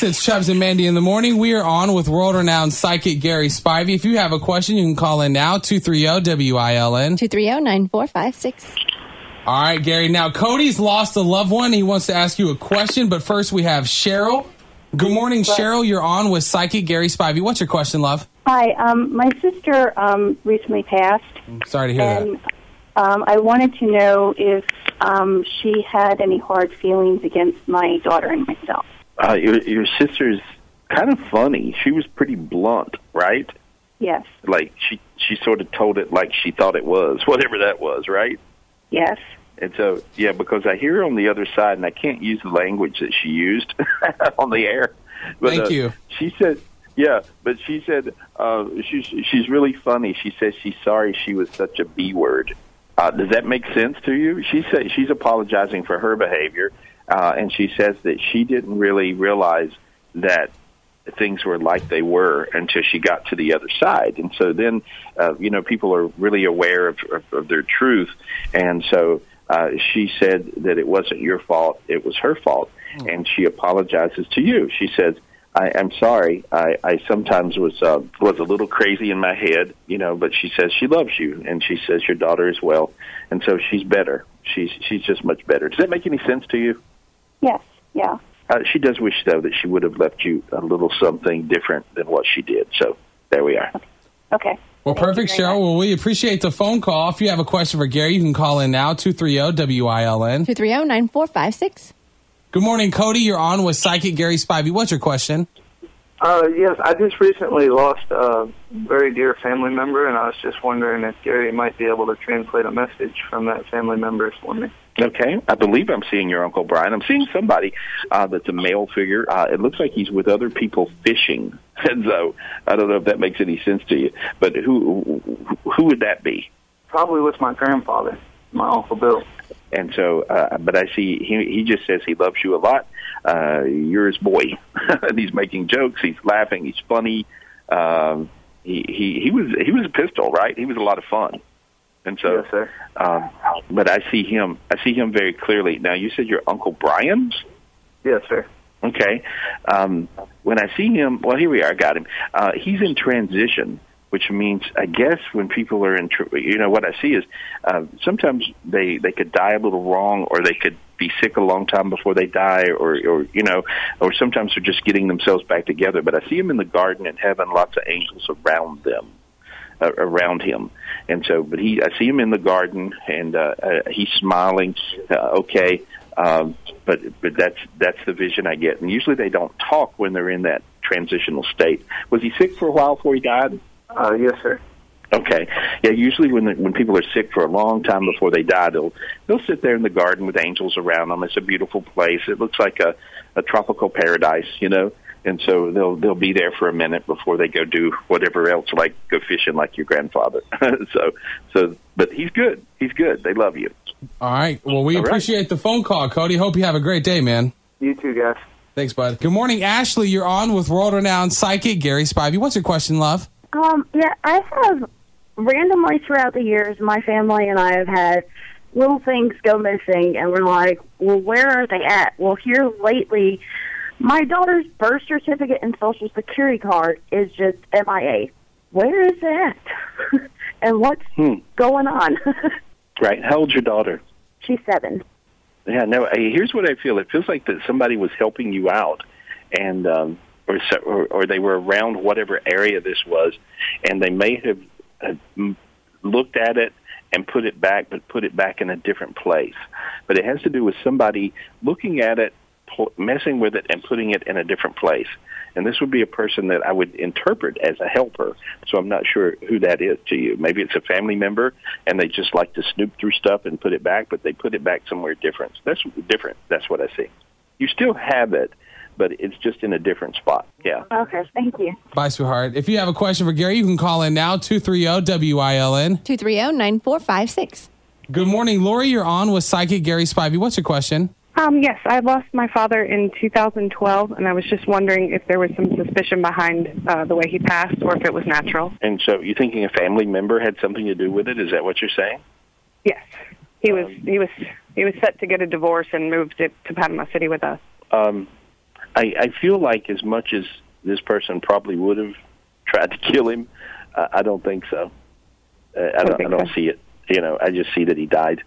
Yes. It's Chubbs and Mandy in the morning. We are on with world renowned psychic Gary Spivey. If you have a question, you can call in now 230 WILN. 230 9456. All right, Gary. Now, Cody's lost a loved one. He wants to ask you a question, but first we have Cheryl. Good morning, Cheryl. You're on with psychic Gary Spivey. What's your question, love? Hi, um, my sister um, recently passed, Sorry to hear and that. um, I wanted to know if um, she had any hard feelings against my daughter and myself. Uh, your your sister's kind of funny. She was pretty blunt, right? Yes, Like she she sort of told it like she thought it was, whatever that was, right? yes. And so, yeah, because I hear her on the other side, and I can't use the language that she used on the air. But, Thank uh, you. She said, yeah, but she said uh, she's she's really funny. She says she's sorry she was such a b word. Uh, does that make sense to you? She said she's apologizing for her behavior, uh, and she says that she didn't really realize that things were like they were until she got to the other side. And so then, uh, you know, people are really aware of, of, of their truth. And so uh, she said that it wasn't your fault, it was her fault. And she apologizes to you. She says, I, I'm sorry. I, I sometimes was uh, was a little crazy in my head, you know. But she says she loves you, and she says your daughter as well, and so she's better. She's she's just much better. Does that make any sense to you? Yes, yeah. Uh, she does wish, though, that she would have left you a little something different than what she did. So there we are. Okay. Well, Thank perfect, Cheryl. much. Well, we appreciate the phone call. If you have a question for Gary, you can call in now 230 WILN. 230 9456. Good morning, Cody. You're on with psychic Gary Spivey. What's your question? Uh, yes, I just recently lost a very dear family member, and I was just wondering if Gary might be able to translate a message from that family member for me. Okay, I believe I'm seeing your Uncle Brian. I'm seeing somebody uh, that's a male figure. Uh, it looks like he's with other people fishing, and so I don't know if that makes any sense to you. But who who would that be? Probably with my grandfather, my Uncle Bill. And so, uh, but I see he he just says he loves you a lot. Uh, you're his boy, and he's making jokes. He's laughing. He's funny. Um, he he he was he was a pistol, right? He was a lot of fun. And so, Yes, sir. um, but I see him. I see him very clearly. Now, you said your Uncle Brian. Yes, sir. Okay. Um, when I see him, well, here we are. I got him. Uh, he's in transition, which means, I guess, when people are in, tr- you know, what I see is uh, sometimes they they could die a little wrong, or they could be sick a long time before they die, or or you know, or sometimes they're just getting themselves back together. But I see him in the garden in heaven, lots of angels around them. Uh, around him, and so, but he, I see him in the garden, and uh, uh, he's smiling. Uh, okay, um, but but that's that's the vision I get. And usually they don't talk when they're in that transitional state. Was he sick for a while before he died? Uh, yes, sir. Okay, yeah. Usually when the, when people are sick for a long time before they die, they'll they'll sit there in the garden with angels around them. It's a beautiful place. It looks like a a tropical paradise, you know. And so they'll they'll be there for a minute before they go do whatever else, like go fishing, like your grandfather. so so, but he's good. He's good. They love you. All right. Well, we All right. appreciate the phone call, Cody. Hope you have a great day, man. You too, guys. Thanks, bud. Good morning, Ashley. You're on with world renowned psychic Gary Spivey. What's your question, love? Um, yeah, I have randomly throughout the years, my family and I have had little things go missing, and we're like, well, where are they at? Well, here lately, my daughter's birth certificate and social security card is just MIA. Where is that? and what's Hmm. going on? Right? How old's your daughter? She's seven. Yeah, no. Here's what I feel. It feels like that somebody was helping you out, and um, or, so- or or they were around whatever area this was, and they may have uh, m- looked at it and put it back, but put it back in a different place. But it has to do with somebody looking at it, pu- messing with it, and putting it in a different place. and this would be a person that I would interpret as a helper. So I'm not sure who that is to you. Maybe it's a family member, and they just like to snoop through stuff and put it back, but they put it back somewhere different. That's different. That's what I see. You still have it, but it's just in a different spot. Yeah. Okay, thank you. Bye, sweetheart. If you have a question for Gary, you can call in now 230 WILN. 230 9456. Good morning, Lori. You're on with Psychic Gary Spivey. What's your question? Um, yes, I lost my father in 2012, and I was just wondering if there was some suspicion behind uh, the way he passed, or if it was natural. And so you're thinking a family member had something to do with it? Is that what you're saying? Yes, he was. He was. He was set to get a divorce and moved to, to Panama City with us. Um, I, I feel like as much as this person probably would have tried to kill him, uh, I don't think so. Uh, I don't. I think don't so. see it. You know, I just see that he died,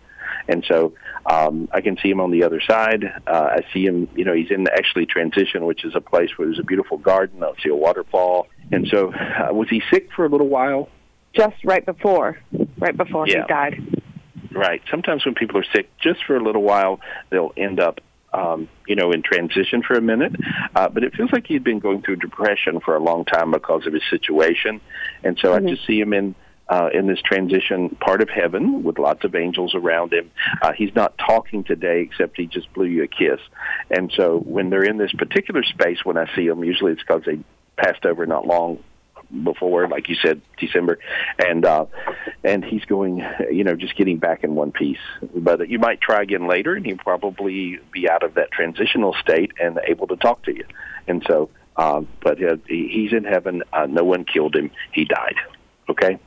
and so um, I can see him on the other side. Uh, I see him. You know, he's in actually transition, which is a place where there's a beautiful garden. I'll see a waterfall, and so uh, was he sick for a little while? Just right before, right before Yeah. he died. Right. Sometimes when people are sick, just for a little while, they'll end up, um, you know, in transition for a minute. Uh, but it feels like he'd been going through depression for a long time because of his situation, and so I just see him in. Uh, in this transition part of heaven with lots of angels around him. Uh, he's not talking today except he just blew you a kiss. And so when they're in this particular space, when I see them, usually it's because they passed over not long before, like you said, December, and uh, and he's going, you know, just getting back in one piece. But you might try again later, and he'll probably be out of that transitional state and able to talk to you. And so, um, but uh, he's in heaven. Uh, no one killed him. He died. Okay.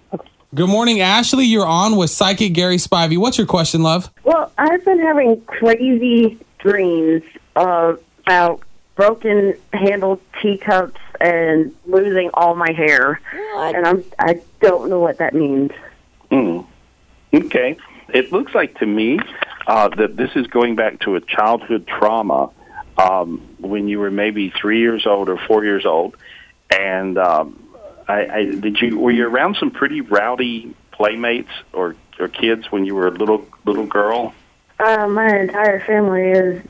Good morning, Ashley. You're on with Psychic Gary Spivey. What's your question, love? Well, I've been having crazy dreams uh, about broken handled teacups and losing all my hair, What? and I'm I don't know what that means. Mm. Okay. It looks like to me uh, that this is going back to a childhood trauma um, when you were maybe three years old or four years old, and um, I, I did you were you around some pretty rowdy playmates or or kids when you were a little little girl? Uh, my entire family is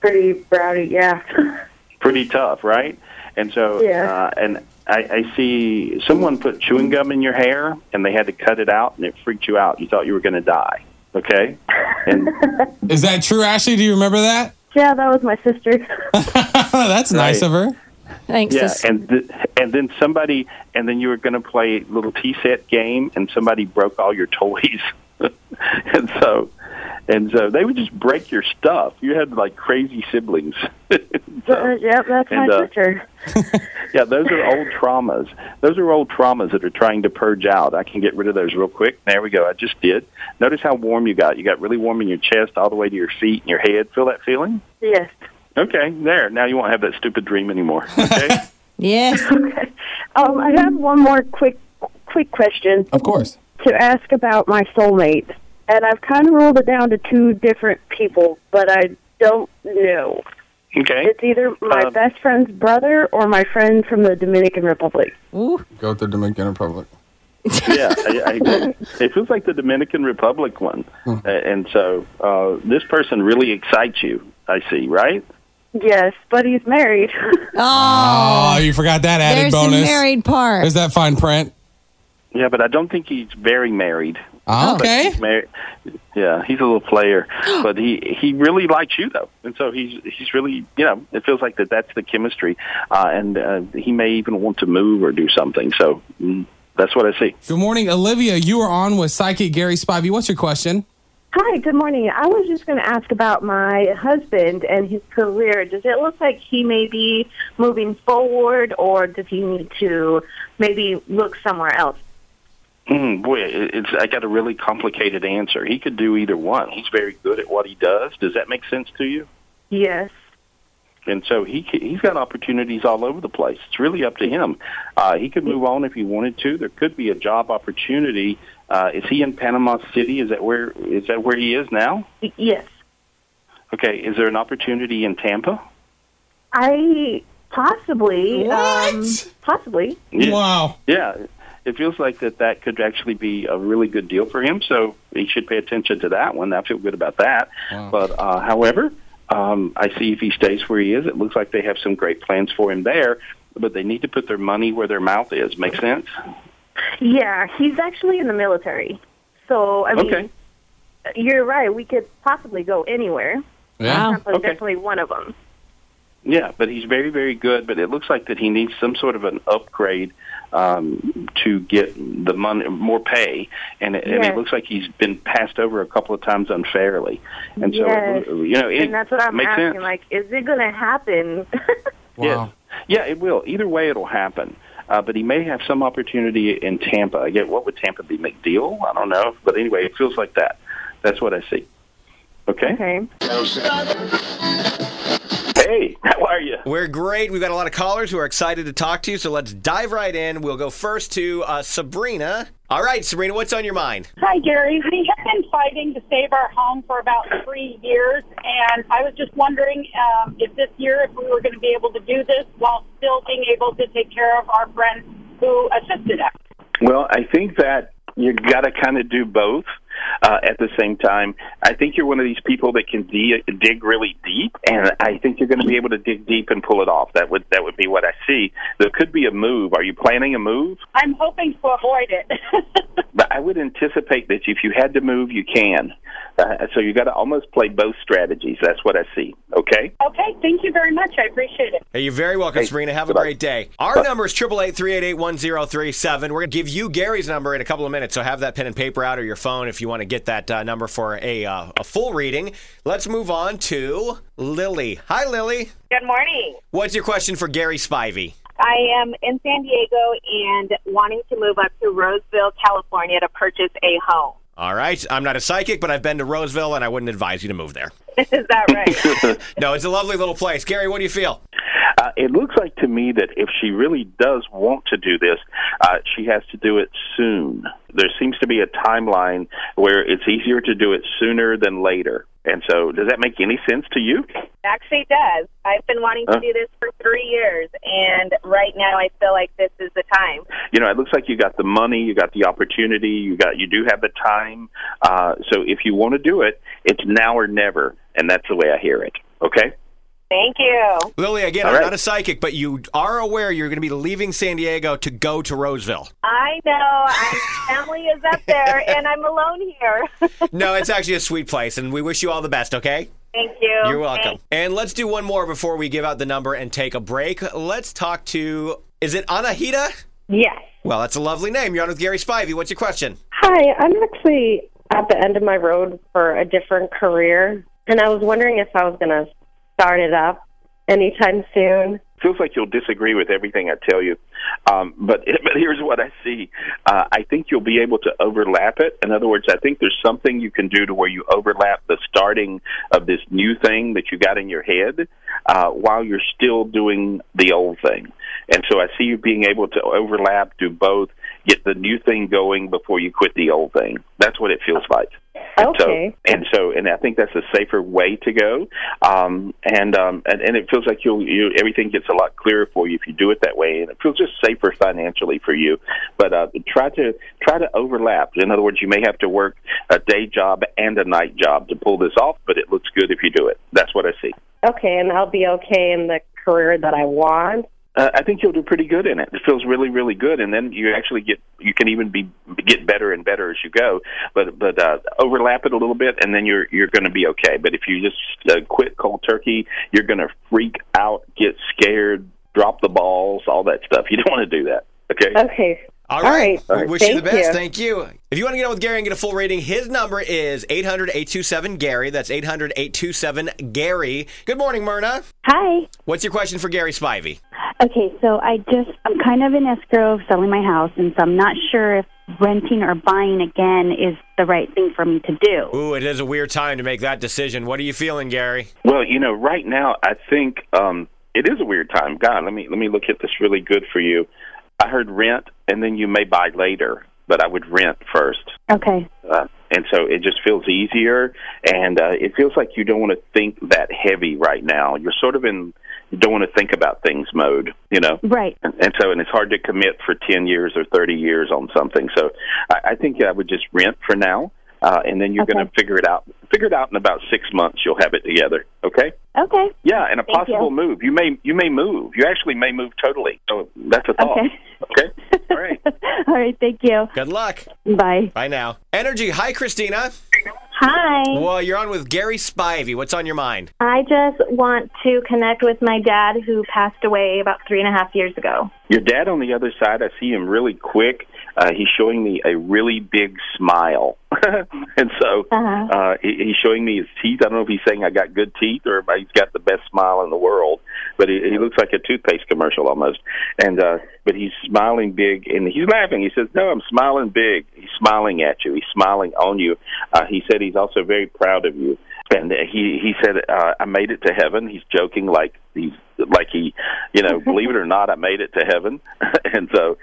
pretty rowdy. Yeah. Pretty tough, right? And so, Yeah. uh, and I, I see someone put chewing gum in your hair, and they had to cut it out, and it freaked you out. You thought you were going to die. Okay, and Is that true, Ashley? Do you remember that? yeah, that was my sister. That's nice of her. Thanks. Yeah, and th- and then somebody, and then you were going to play a little tea set game, and somebody broke all your toys, and so, and so they would just break your stuff. You had like crazy siblings. Uh, yep, that's my And, uh, sister. yeah, those are old traumas. Those are old traumas that are trying to purge out. I can get rid of those real quick. There we go. I just did. Notice how warm you got. You got really warm in your chest, all the way to your feet and your head. Feel that feeling? Yes. Okay, there. Now you won't have that stupid dream anymore. Okay. Yes. Okay. Um, I have one more quick quick question. Of course. to ask about my soulmate, and I've kind of ruled it down to two different people, but I don't know. okay. It's either my Um, best friend's brother or my friend from the Dominican Republic. Ooh. Go to the Dominican Republic. yeah, I, I, it feels like the Dominican Republic one, Uh, and so uh, this person really excites you. I see, right? Yes, but he's married. Oh, Oh, you forgot that added there's bonus. the married part. Is that fine print? Yeah, but I don't think he's very married. Oh, okay. He's married. Yeah, he's a little player, but he he really likes you though, and so he's he's really you know it feels like that that's the chemistry, uh, and uh, he may even want to move or do something. So mm, that's what I see. Good morning, Olivia. You are on with Psychic Gary Spivey. What's your question? Hi, good morning. I was just going to ask about my husband and his career. Does it look like he may be moving forward, or does he need to maybe look somewhere else? Mm, boy, it- it's I got a really complicated answer. He could do either one. He's very good at what he does. Does that make sense to you? Yes. And so he c- he's got opportunities all over the place. It's really up to him. Uh, he could move on if he wanted to. There could be a job opportunity. Uh, is he in Panama City? Is that where is that where he is now? Yes. Okay. Is there an opportunity in Tampa? I possibly. Um, possibly. Yeah. Wow. Yeah. It feels like that that could actually be a really good deal for him. So he should pay attention to that one. I feel good about that. Wow. But uh, however, Um, I see if he stays where he is, it looks like they have some great plans for him there, but they need to put their money where their mouth is. Make sense? Yeah, he's actually in the military. So, I mean, Okay. you're right. We could possibly go anywhere. Yeah. Tampa Okay. definitely one of them. Yeah, but he's very, very good. But it looks like that he needs some sort of an upgrade um, to get the money, more pay, and it, and Yes. it looks like he's been passed over a couple of times unfairly. And so, Yes. you know, it and that's what I'm makes asking. sense. Like, is it going to happen? Wow. Yeah, it will. Either way, it'll happen. Uh, but he may have some opportunity in Tampa. Again, what would Tampa be? MacDill? I don't know. But anyway, it feels like that. That's what I see. Okay. okay. Hey, how are you? We're great. We've got a lot of callers who are excited to talk to you, so let's dive right in. We'll go first to uh, Sabrina. All right, Sabrina, what's on your mind? Hi, Gary. We have been fighting to save our home for about three years, and I was just wondering um, if this year, if we were going to be able to do this while still being able to take care of our friends who assisted us. Well, I think that you got to kind of do both uh, at the same time. I think you're one of these people that can de- dig really deep, and I think you're going to be able to dig deep and pull it off. That would that would be what I see. There could be a move. Are you planning a move? I'm hoping to avoid it. But I would anticipate that if you had to move, you can. Uh, so you got to almost play both strategies. That's what I see. Okay. okay, thank you very much. I appreciate it. Hey, you're very welcome, Hey, Sabrina. Have a great day. Our number is 888-388-1037. We're going to give you Gary's number in a couple of minutes, so have that pen and paper out or your phone if you want to get that uh, number for a, uh, a full reading. Let's move on to Lily. Hi, Lily. Good morning. What's your question for Gary Spivey? I am in San Diego and wanting to move up to Roseville, California to purchase a home. All right. I'm not a psychic, but I've been to Roseville, and I wouldn't advise you to move there. Is that right? No, it's a lovely little place. Gary, what do you feel? Uh, it looks like to me that if she really does want to do this, uh, she has to do it soon. There seems to be a timeline where it's easier to do it sooner than later. And so, does that make any sense to you? Actually, it does. I've been wanting to Huh? do this for three years, and right now I feel like this is the time. You know, it looks like you got the money, you got the opportunity, you got you do have the time. Uh, so, if you want to do it, it's now or never, and that's the way I hear it. Okay. Thank you. Lily, again, All I'm right. not a psychic, but you are aware you're going to be leaving San Diego to go to Roseville. I know. My family is up there, and I'm alone here. No, it's actually a sweet place, and we wish you all the best, okay? Thank you. You're welcome. And let's do one more before we give out the number and take a break. Let's talk to, is it Anahita? Yes. Well, that's a lovely name. You're on with Gary Spivey. What's your question? Hi, I'm actually at the end of my road for a different career, and I was wondering if I was going to start it up anytime soon. feels like you'll disagree with everything I tell you. Um, but but here's what I see. Uh, I think you'll be able to overlap it. In other words, I think there's something you can do to where you overlap the starting of this new thing that you got in your head uh, while you're still doing the old thing. And so I see you being able to overlap, do both, get the new thing going before you quit the old thing. That's what it feels like. Okay. So, and so, and I think that's a safer way to go. Um, and, um, and and it feels like you'll you everything gets a lot clearer for you if you do it that way, and it feels just safer financially for you. But uh, try to try to overlap. In other words, you may have to work a day job and a night job to pull this off, but it looks good if you do it. That's what I see. Okay, and I'll be okay in the career that I want. Uh, I think you'll do pretty good in it. It feels really, really good, and then you actually get you can even be get better and better as you go. But but uh, overlap it a little bit, and then you're you're going to be okay. But if you just uh, quit cold turkey, you're going to freak out, get scared, drop the balls, all that stuff. You don't want to do that. Okay. Okay. All right. All right. We wish you the best. you. Thank you. If you want to get on with Gary and get a full rating, his number is 800 827 Gary. That's 800 827 Gary. Good morning, Myrna. Hi. What's your question for Gary Spivey? Okay, so I just I'm kind of in escrow of selling my house, and so I'm not sure if renting or buying again is the right thing for me to do. Ooh, it is a weird time to make that decision. What are you feeling, Gary? Well, you know, right now I think um, it is a weird time. God, let me let me look at this really good for you. I heard rent, and then you may buy later, but I would rent first. Okay. Uh, and so it just feels easier, and uh, it feels like you don't want to think that heavy right now. You're sort of in you don't want to think about things mode, you know. Right. And, and so, and it's hard to commit for ten years or thirty years on something. So, I, I think I would just rent for now. uh, and then you're going to figure it out. Figure it out in about six months. You'll have it together. Okay. Okay. Yeah, and a Thank possible you. move. You may you may move. You actually may move totally. So that's a thought. Okay. Okay. All right. All right. Thank you. Good luck. Bye. Bye now. Energy. Hi, Christina. Hi. Well, you're on with Gary Spivey. What's on your mind? I just want to connect with my dad who passed away about three and a half years ago. Your dad on the other side, I see him really quick. Uh, he's showing me a really big smile, and so Uh-huh. uh, he, he's showing me his teeth. I don't know if he's saying I got good teeth or if he's got the best smile in the world, but he, he looks like a toothpaste commercial almost. And uh, but he's smiling big, and he's laughing. He says, "No, I'm smiling big." He's smiling at you. He's smiling on you. Uh, he said he's also very proud of you. And he he said, uh, "I made it to heaven." He's joking like he's like he, you know, believe it or not, I made it to heaven. and so,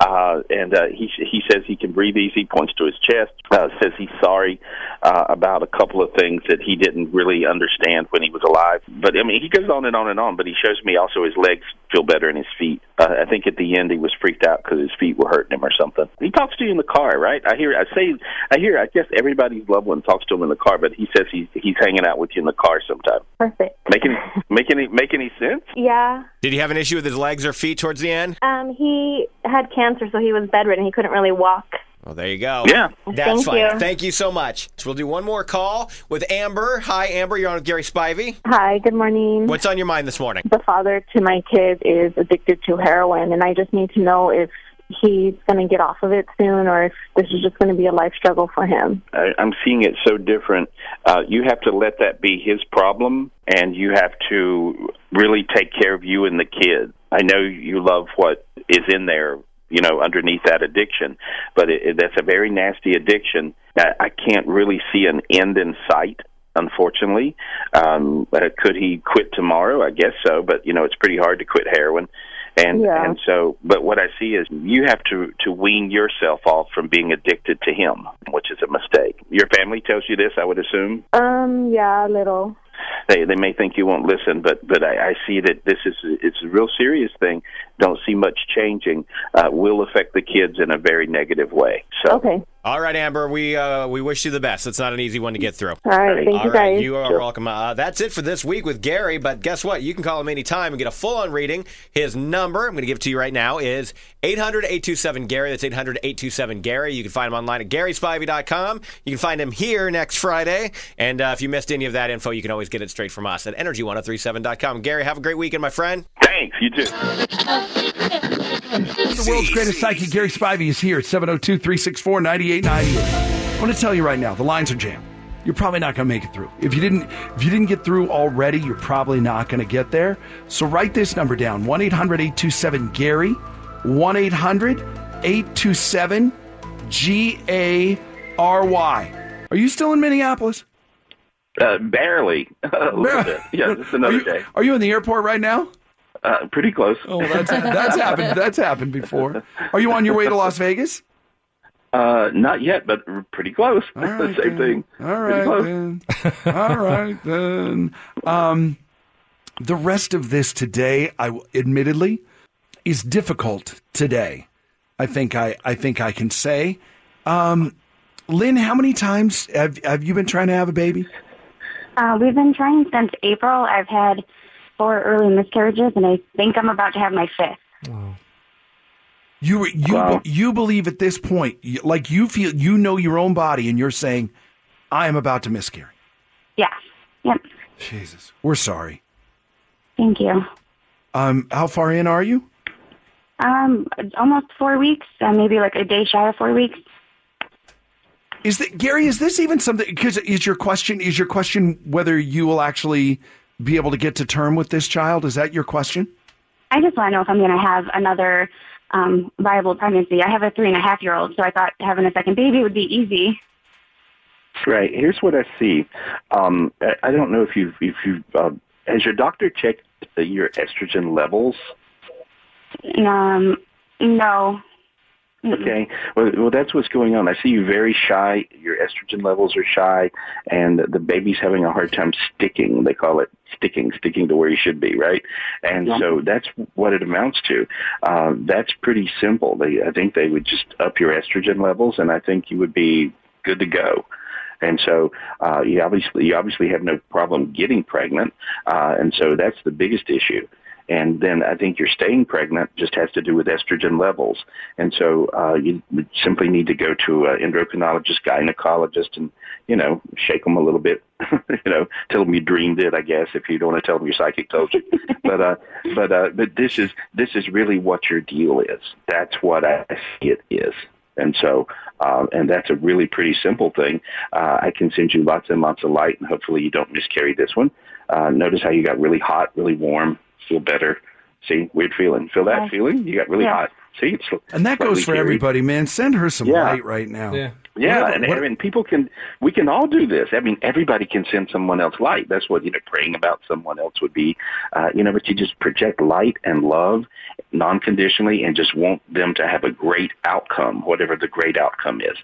uh, and uh, he he says he can breathe easy. Points to his chest. Uh, says he's sorry uh, about a couple of things that he didn't really understand when he was alive. But I mean, he goes on and on and on. But he shows me also his legs feel better in his feet. Uh, I think at the end he was freaked out because his feet were hurting him or something. He talks to you in the car, right? I hear. I say. I hear. I guess everybody's loved one talks to him in the car, but he says he's he's hanging out with you in the car sometime. Perfect. Make any make any make any sense? Yeah. Did he have an issue with his legs or feet towards the end? Um, he had cancer, so he was bedridden. He couldn't really walk. Well, there you go. Yeah. That's Thank fine. you. Thank you so much. So we'll do one more call with Amber. Hi, Amber. You're on with Gary Spivey. Hi, good morning. What's on your mind this morning? The father to my kid is addicted to heroin, and I just need to know if he's going to get off of it soon or if this is just going to be a life struggle for him. I, I'm seeing it so different. Uh, you have to let that be his problem, and you have to really take care of you and the kid. I know you love what is in there, you know, underneath that addiction, but it, it, that's a very nasty addiction. I, I can't really see an end in sight. Unfortunately, um, uh, could he quit tomorrow? I guess so, but you know it's pretty hard to quit heroin and Yeah. and so but what i see is you have to to wean yourself off from being addicted to him which is a mistake your family tells you this i would assume Um, yeah, a little. They they may think you won't listen but but i, I see that this is it's a real serious thing. Don't see much changing. Uh, will affect the kids in a very negative way. So Okay. All right, Amber. We uh, we wish you the best. It's not an easy one to get through. All right. Thank All you, right, guys. You are welcome. Uh, that's it for this week with Gary. But guess what? You can call him anytime and get a full on reading. His number, I'm going to give it to you right now, is 800 827 Gary. That's 800 827 Gary. You can find him online at GarySpivey.com. You can find him here next Friday. And uh, if you missed any of that info, you can always get it straight from us at Energy1037.com. Gary, have a great weekend, my friend. thanks you too The world's greatest psychic, Gary Spivey, is here at 702 364 9898. I want to tell you right now, the lines are jammed. You're probably not going to make it through. If you didn't if you didn't get through already, you're probably not going to get there. So write this number down 1 800 827 Gary, 1 800 827 G A R Y. Are you still in Minneapolis? uh, barely a little bit yeah just another are you, day Are you in the airport right now? uh, pretty close Oh, that's that's happened. That's happened before. Are you on your way to Las Vegas? Uh, not yet but pretty close All right, same then. thing All Pretty right close. then. All right then. Um, the rest of this today, I w- admittedly, is difficult today. I think I, I think I can say. Um, Lynn, how many times have have you been trying to have a baby? Uh, we've been trying since April. I've had four early miscarriages, and I think I'm about to have my fifth. You you you believe at this point, like you feel you know your own body, and you're saying, "I am about to miscarry." Yeah. Yep. Jesus, we're sorry. Thank you. Um, how far in are you? Um, almost four weeks, uh, maybe like a day shy of four weeks. Is that Gary? Is this even something? Because is your question is your question whether you will actually be able to get to term with this child? Is that your question? I just want to know if I'm going to have another um, viable pregnancy. I have a three and a half year old, so I thought having a second baby would be easy. Right. Here's what I see. Um, I, don't know if you've if you've uh, has your doctor checked your estrogen levels. Um, no. Okay. Well, well, that's what's going on. I see you very shy. Your estrogen levels are shy, and the baby's having a hard time sticking. They call it sticking, sticking to where you should be, right? And Yeah. so that's what it amounts to. Uh, that's pretty simple. They, I think they would just up your estrogen levels, and I think you would be good to go. and so uh, you obviously you obviously have no problem getting pregnant, uh, and so that's the biggest issue. And then I think your staying pregnant just has to do with estrogen levels. And so uh, you simply need to go to an endocrinologist, gynecologist, and you know shake them a little bit. you know, tell them you dreamed it. I guess if you don't want to tell them your psychic told you. but uh, but uh, but this is this is really what your deal is. That's what I see it is. And so, uh, and that's a really pretty simple thing. Uh, I can send you lots and lots of light, and hopefully you don't miscarry this one. Uh, notice how you got really hot, really warm, feel better. See, weird feeling. Feel that Yeah. feeling? You got really Yeah. hot. See, it's And that goes for hairy. everybody, man. Send her some Yeah. light right now. Yeah. Yeah, What- and, what- and people can, we can all do this. I mean, everybody can send someone else light. That's what, you know, praying about someone else would be, uh, you know, but you just project light and love non-conditionally and just want them to have a great outcome, whatever the great outcome is.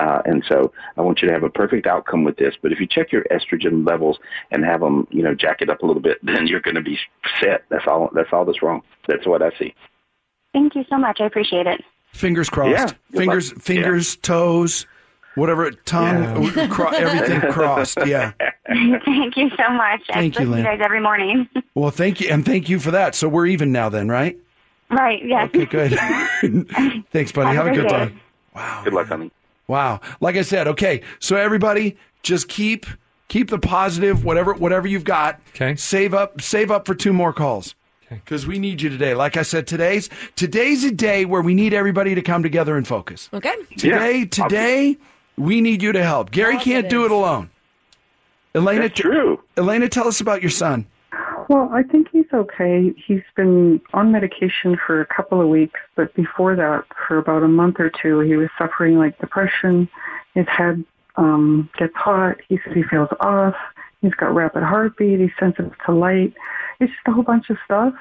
Uh, and so I want you to have a perfect outcome with this. But if you check your estrogen levels and have them, you know, jack it up a little bit, then you're going to be set. That's all, that's all that's wrong. That's what I see. Thank you so much. I appreciate it. Fingers crossed. Yeah, fingers, luck. fingers, toes, whatever, tongue, cro- everything crossed. Yeah. Thank you so much. Thank I you, Lynn. you guys every morning. Well, thank you, and thank you for that. So we're even now, then, right? right. Yes. Okay, good. Thanks, buddy. Have, Have a a good good day. Good luck, honey. Wow. Like I said, okay. So everybody, just keep keep the positive, whatever whatever you've got. Okay. Save up save up for two more calls. Because we need you today. Like I said, today's today's a day where we need everybody to come together and focus. Okay. Today, today, we need you to help. Gary can't do it alone. Elena, That's true. Elena, tell us about your son. Well, I think he's okay. He's been on medication for a couple of weeks, but before that, for about a month or two, he was suffering like depression. His head um, gets hot. He says he feels off. He's got rapid heartbeat. He's sensitive to light. It's just a whole bunch of stuff.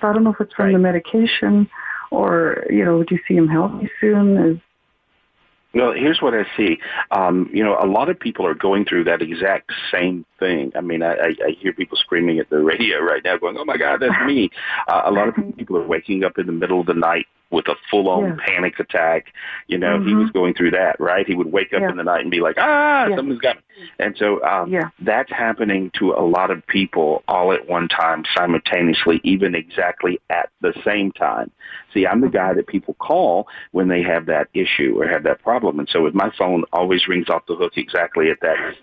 So I don't know if it's from the medication or, you know, do you see him healthy soon? Is Well, here's what I see. Um, you know, a lot of people are going through that exact same thing. I mean, I, I, hear people screaming at the radio right now, going, "Oh my God, that's me!" Uh, a lot of people are waking up in the middle of the night with a full-on Yeah. panic attack. You know, he Mhm. was going through that, right? He would wake up Yeah. in the night and be like, "Ah, Yeah. something's got me." And so um, yeah. that's happening to a lot of people all at one time, simultaneously, even exactly at the same time. See, I'm the guy that people call when they have that issue or have that problem, and so if my phone always rings off the hook exactly at that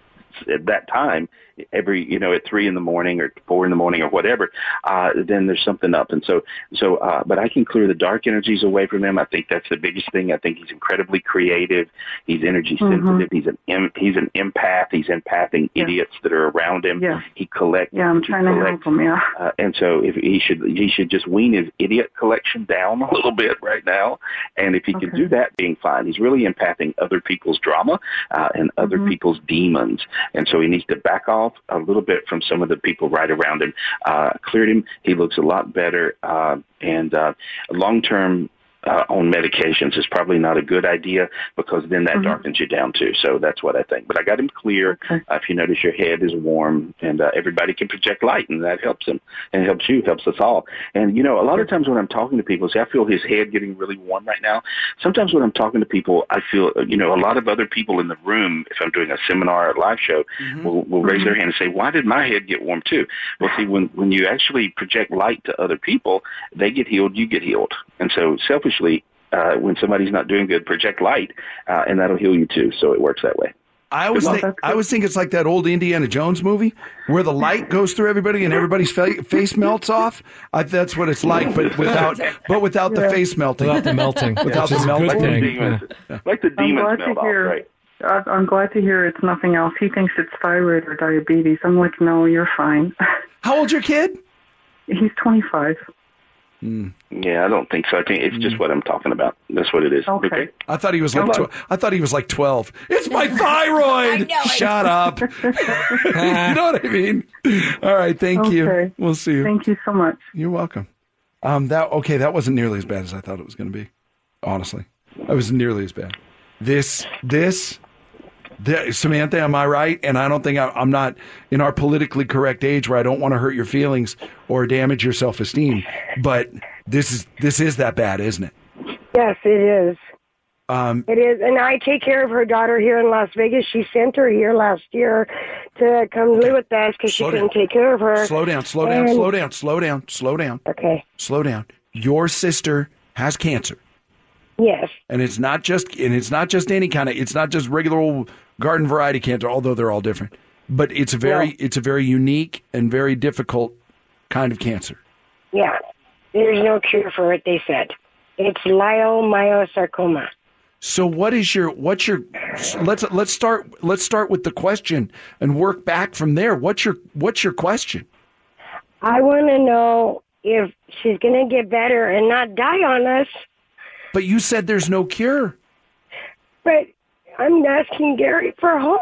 at that time, every you know at three in the morning or four in the morning or whatever, uh, then there's something up. And so so, uh, but I can clear the dark energies away from him. I think that's the biggest thing. I think he's incredibly creative. He's energy Mhm. sensitive. He's an em- he's an empath. He's empathing idiots that are around him. Yeah. He collects. yeah, I'm trying to collects help him. Yeah. uh, and so if he should he should just wean his idiot collection down a little bit right now, and if he can do that, being fine. He's really empathing other people's drama uh, and other Mhm. people's demons, and so he needs to back off a little bit from some of the people right around him. Uh, cleared him. He looks a lot better, uh, and uh, long term. Uh, on medications is probably not a good idea because then that Mhm. darkens you down too. So that's what I think. But I got him clear. Uh, if you notice your head is warm and uh, everybody can project light and that helps him and helps you, helps us all. And you know, a lot of times when I'm talking to people, see, I feel his head getting really warm right now. Sometimes when I'm talking to people, I feel, uh, you know, a lot of other people in the room, if I'm doing a seminar or a live show, will, will raise their hand and say, why did my head get warm too? Well, see, when, when you actually project light to other people, they get healed, you get healed. And so selfishly, uh, when somebody's not doing good, project light, uh, and that'll heal you too. So it works that way. I always think. I always think it's like that old Indiana Jones movie where the light goes through everybody and everybody's fa- face melts off. I, that's what it's like, but without but without the face melting. Without the melting, Without which the melting. good thing. Demons. Yeah. Like the I'm demons glad melt to off, hear. right? I- I'm glad to hear it's nothing else. He thinks it's thyroid or diabetes. I'm like, no, you're fine. How old's your kid? He's 25. Yeah, I don't think so. I think it's just what I'm talking about. That's what it is. Okay. okay? I thought he was like Okay. tw- I thought he was like twelve. It's my thyroid. Shut up. you know what I mean? All right, thank you. We'll see you. Thank you so much. You're welcome. Um, that okay. That wasn't nearly as bad as I thought it was going to be. Honestly, that was nearly as bad. This, this, th- Samantha, am I right? And I don't think I, I'm not in our politically correct age where I don't want to hurt your feelings or damage your self esteem. But this is this is that bad, isn't it? Yes, it is. Um, It is, and I take care of her daughter here in Las Vegas. She sent her here last year to come live with us because she Slow couldn't take care of her. slow down, slow down, And- slow down, slow down, slow down. Okay. Slow down. Your sister has cancer. Yes. and it's not just and it's not just any kind of it's not just regular old garden variety cancer although they're all different but it's a very Yeah. it's a very unique and very difficult kind of cancer Yeah. There's no cure for it. They said it's leiomyosarcoma. so what is your what's your let's let's start let's start with the question and work back from there what's your what's your question I want to know if she's gonna get better and not die on us. but you said there's no cure But I'm asking Gary for help.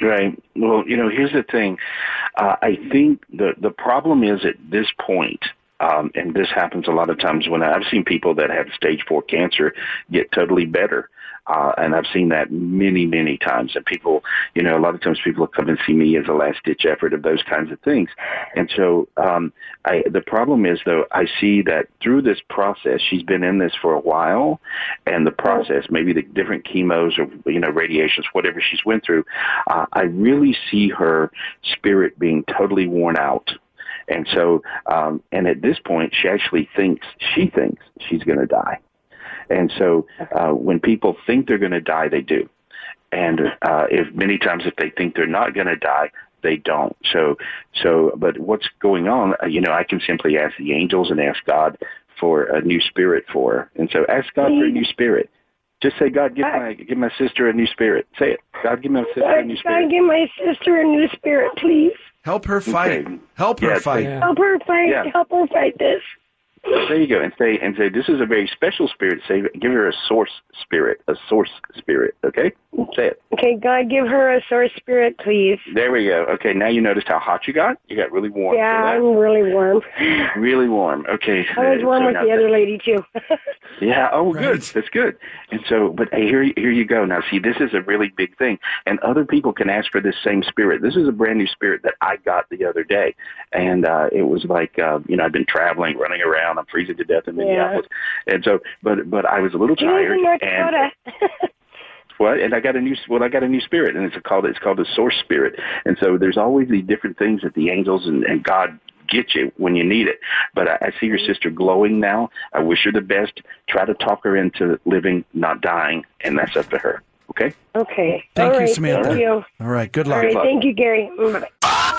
Right. Well, you know, here's the thing. Uh, I think the the problem is at this point, um, and this happens a lot of times when I've seen people that have stage four cancer get totally better. Uh, and I've seen that many, many times. And people, you know, a lot of times people come and see me as a last ditch effort of those kinds of things. And so, um, I, the problem is though, I see that through this process, she's been in this for a while and the process, maybe the different chemos or, you know, radiations, whatever she's went through, uh, I really see her spirit being totally worn out. And so, um, and at this point, she actually thinks, she thinks she's going to die. And so uh, when people think they're going to die, they do. And uh, if many times if they think they're not going to die, they don't. So, so, but what's going on? uh, You know, I can simply ask the angels and ask God for a new spirit for her. And so, ask God for a new spirit. Just say, God, give my give my sister a new spirit. Say it. God, give my sister a new spirit. God, spirit. give my sister a new spirit, please. help her fight Okay. help her Yeah, fight Help her fight. Yeah. Help her fight this. There you go, and say and say this is a very special spirit. Say, give her a source spirit, a source spirit. Okay, say it. Okay, God, give her a source spirit, please. There we go. Okay, now you noticed how hot you got. You got really warm. yeah, I'm really warm. really warm. Okay. I was warm so with now the that- other lady too. Yeah. Oh, good. That's good. And so, but hey, here, here you go. Now, see, this is a really big thing, and other people can ask for this same spirit. This is a brand new spirit that I got the other day, and uh, it was like, uh, you know, I've been traveling, running around, I'm freezing to death in Minneapolis, and so, but, but I was a little She lives tired, in North and what? And I got a new, well, I got a new spirit, and it's called, it's called the source spirit. And so, there's always these different things that the angels and, and God get you when you need it. But I, I see your mm-hmm. sister glowing now. I wish her the best. Try to talk her into living, not dying, and that's up to her. Okay. Okay. Thank All you, right, Samantha. Thank you. all right good luck right, thank you, Gary. Bye.